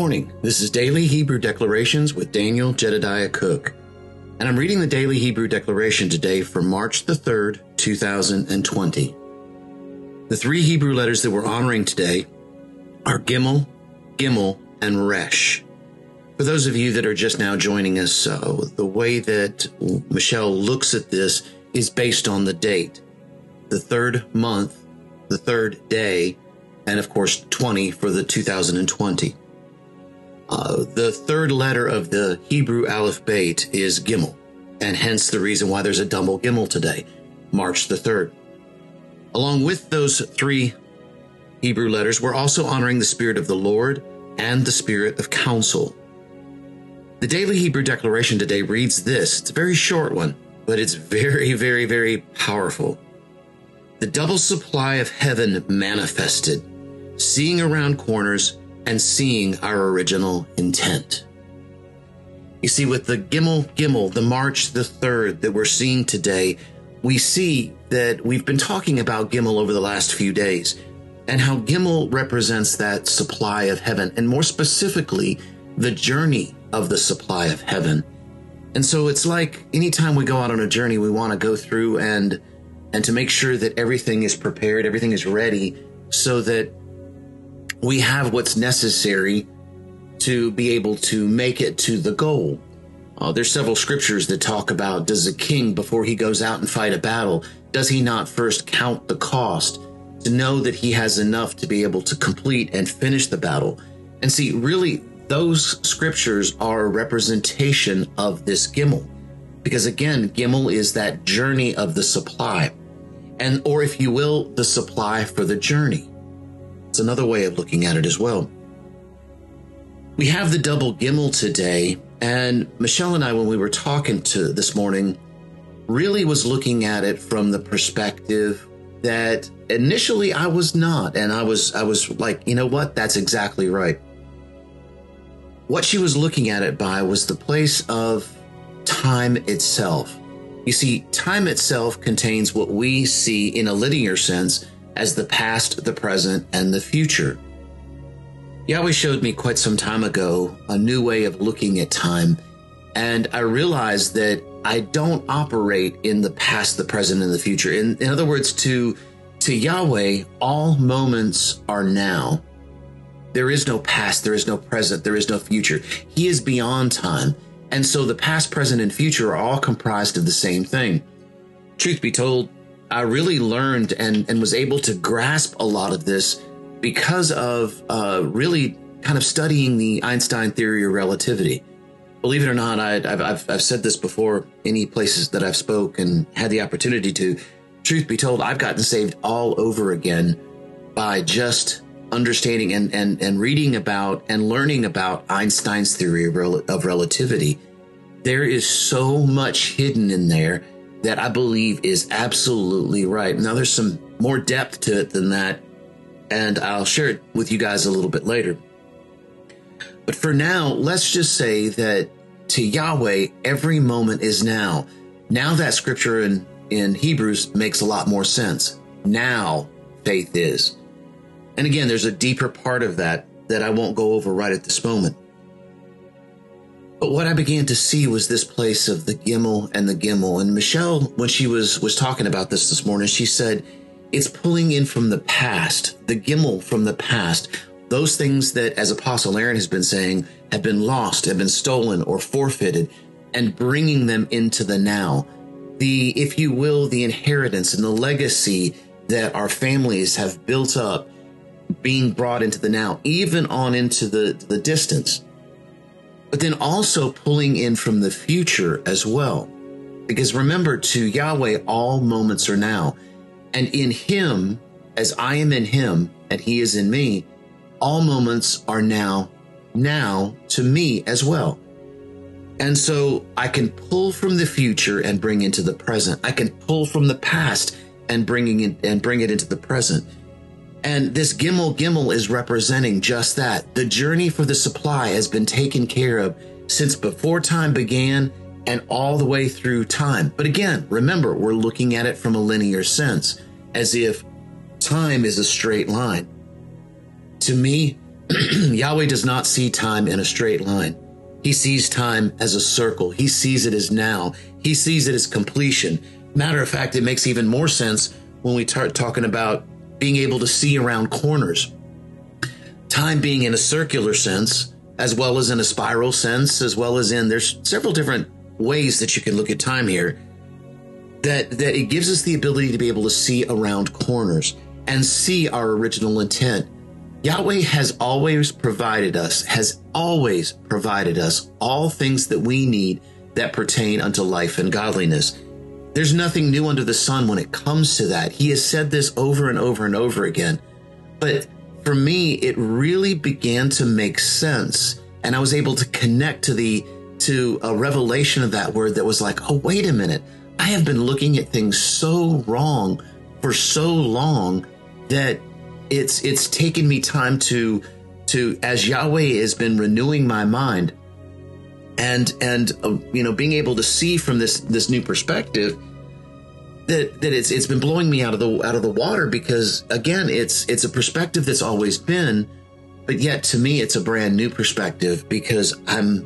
morning. This is Daily Hebrew Declarations with Daniel Jedediah Cook. And I'm reading the Daily Hebrew Declaration today for March the 3rd, 2020. The three Hebrew letters that we're honoring today are Gimel, Gimel, and Resh. For those of you that are just now joining us, uh, the way that Michelle looks at this is based on the date. The third month, the third day, and of course 20 for the 2020. Uh, the third letter of the Hebrew Aleph alphabet is Gimel, and hence the reason why there's a double Gimel today, March the 3rd. Along with those three Hebrew letters, we're also honoring the Spirit of the Lord and the Spirit of counsel. The Daily Hebrew Declaration today reads this. It's a very short one, but it's very, very, very powerful. The double supply of heaven manifested, seeing around corners and seeing our original intent. You see, with the Gimel Gimel, the March the 3rd that we're seeing today, we see that we've been talking about Gimel over the last few days and how Gimel represents that supply of heaven, and more specifically, the journey of the supply of heaven. And so it's like anytime we go out on a journey, we want to go through and and to make sure that everything is prepared, everything is ready, so that we have what's necessary to be able to make it to the goal. Uh, there's several scriptures that talk about does a king before he goes out and fight a battle does he not first count the cost to know that he has enough to be able to complete and finish the battle? And see really those scriptures are a representation of this gimel. Because again gimel is that journey of the supply. And or if you will the supply for the journey another way of looking at it as well. We have the double Gimel today, and Michelle and I, when we were talking to this morning, really was looking at it from the perspective that initially I was not, and I was I was like, you know what, that's exactly right. What she was looking at it by was the place of time itself. You see, time itself contains what we see in a linear sense as the past, the present, and the future. Yahweh showed me quite some time ago a new way of looking at time, and I realized that I don't operate in the past, the present, and the future. In, in other words, to to Yahweh, all moments are now. There is no past, there is no present, there is no future. He is beyond time. And so the past, present, and future are all comprised of the same thing. Truth be told, I really learned and, and was able to grasp a lot of this because of uh, really kind of studying the Einstein theory of relativity. Believe it or not, I, have I've, I've said this before any places that I've spoke and had the opportunity to. Truth be told, I've gotten saved all over again by just understanding and, and, and reading about and learning about Einstein's theory of, rel- of relativity. There is so much hidden in there that I believe is absolutely right. Now, there's some more depth to it than that, and I'll share it with you guys a little bit later. But for now, let's just say that to Yahweh, every moment is now. Now that scripture in, in Hebrews makes a lot more sense. Now faith is. And again, there's a deeper part of that that I won't go over right at this moment. But what I began to see was this place of the Gimel and the Gimel. And Michelle, when she was was talking about this this morning, she said it's pulling in from the past, the Gimel from the past, those things that, as Apostle Aaron has been saying, have been lost, have been stolen or forfeited, and bringing them into the now. The, if you will, the inheritance and the legacy that our families have built up being brought into the now, even on into the, the distance but then also pulling in from the future as well. Because remember, to Yahweh, all moments are now. And in Him, as I am in Him and He is in me, all moments are now, now to me as well. And so I can pull from the future and bring into the present. I can pull from the past and bringing it and bring it into the present. And this Gimel Gimel is representing just that. The journey for the supply has been taken care of since before time began and all the way through time. But again, remember, we're looking at it from a linear sense, as if time is a straight line. To me, Yahweh does not see time in a straight line. He sees time as a circle. He sees it as now. He sees it as completion. Matter of fact, it makes even more sense when we start talking about being able to see around corners. Time being in a circular sense, as well as in a spiral sense, as well as in there's several different ways that you can look at time here. That that it gives us the ability to be able to see around corners and see our original intent. Yahweh has always provided us, has always provided us all things that we need that pertain unto life and godliness. There's nothing new under the sun when it comes to that. He has said this over and over and over again. But for me, it really began to make sense. And I was able to connect to the, to a revelation of that word that was like, oh, wait a minute. I have been looking at things so wrong for so long that it's, it's taken me time to, to, as Yahweh has been renewing my mind, and and uh, you know being able to see from this this new perspective that that it's it's been blowing me out of the out of the water because again it's it's a perspective that's always been but yet to me it's a brand new perspective because I'm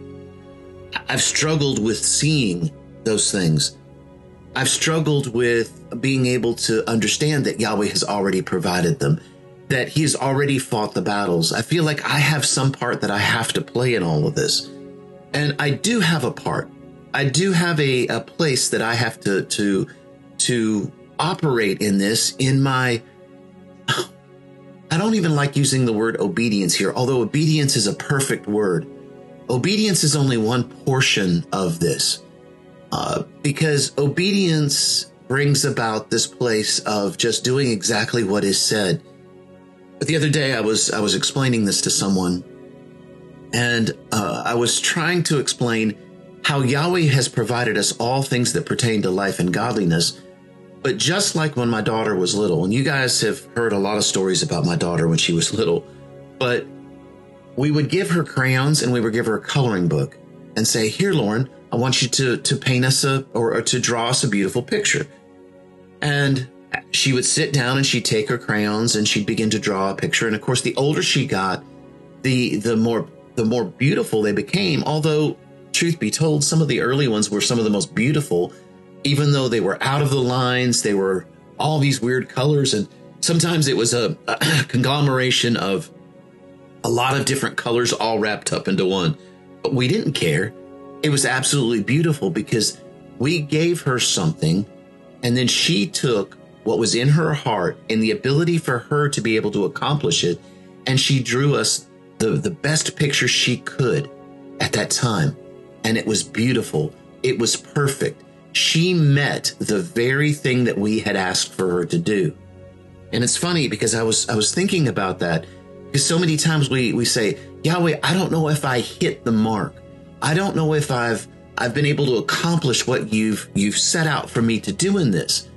I've struggled with seeing those things. I've struggled with being able to understand that Yahweh has already provided them that he's already fought the battles. I feel like I have some part that I have to play in all of this and I do have a part. I do have a, a place that I have to to to operate in this in my I don't even like using the word obedience here, although obedience is a perfect word. Obedience is only one portion of this. Uh, because obedience brings about this place of just doing exactly what is said. But the other day I was I was explaining this to someone and uh, I was trying to explain how Yahweh has provided us all things that pertain to life and godliness. But just like when my daughter was little, and you guys have heard a lot of stories about my daughter when she was little, but we would give her crayons and we would give her a coloring book and say, Here, Lauren, I want you to, to paint us a or, or to draw us a beautiful picture. And she would sit down and she'd take her crayons and she'd begin to draw a picture. And of course, the older she got, the the more the more beautiful they became. Although, truth be told, some of the early ones were some of the most beautiful, even though they were out of the lines, they were all these weird colors. And sometimes it was a, a conglomeration of a lot of different colors all wrapped up into one. But we didn't care. It was absolutely beautiful because we gave her something and then she took what was in her heart and the ability for her to be able to accomplish it. And she drew us the, the best picture she could at that time. And it was beautiful. It was perfect. She met the very thing that we had asked for her to do. And it's funny because I was, I was thinking about that because so many times we, we say, Yahweh, I don't know if I hit the mark. I don't know if I've, I've been able to accomplish what you've, you've set out for me to do in this.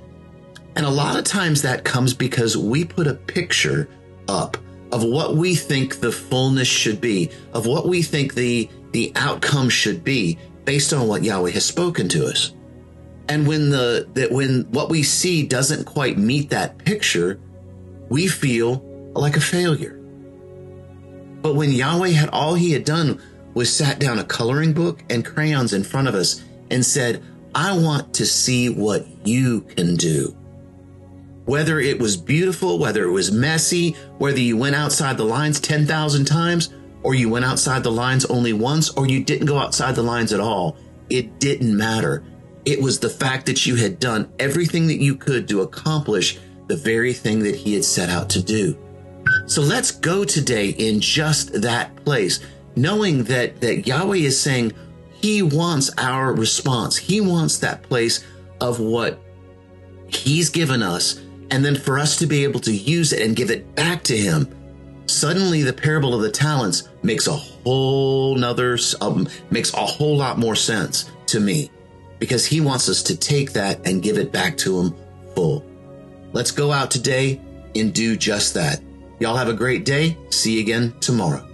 And a lot of times that comes because we put a picture up of what we think the fullness should be, of what we think the, the outcome should be based on what Yahweh has spoken to us. And when the, that when what we see doesn't quite meet that picture, we feel like a failure. But when Yahweh had all he had done was sat down a coloring book and crayons in front of us and said, I want to see what you can do. Whether it was beautiful, whether it was messy, whether you went outside the lines 10,000 times, or you went outside the lines only once, or you didn't go outside the lines at all, it didn't matter. It was the fact that you had done everything that you could to accomplish the very thing that he had set out to do. So let's go today in just that place, knowing that, that Yahweh is saying he wants our response. He wants that place of what he's given us and then for us to be able to use it and give it back to him suddenly the parable of the talents makes a whole nother um, makes a whole lot more sense to me. Because he wants us to take that and give it back to him full. Let's go out today and do just that. Y'all have a great day. See you again tomorrow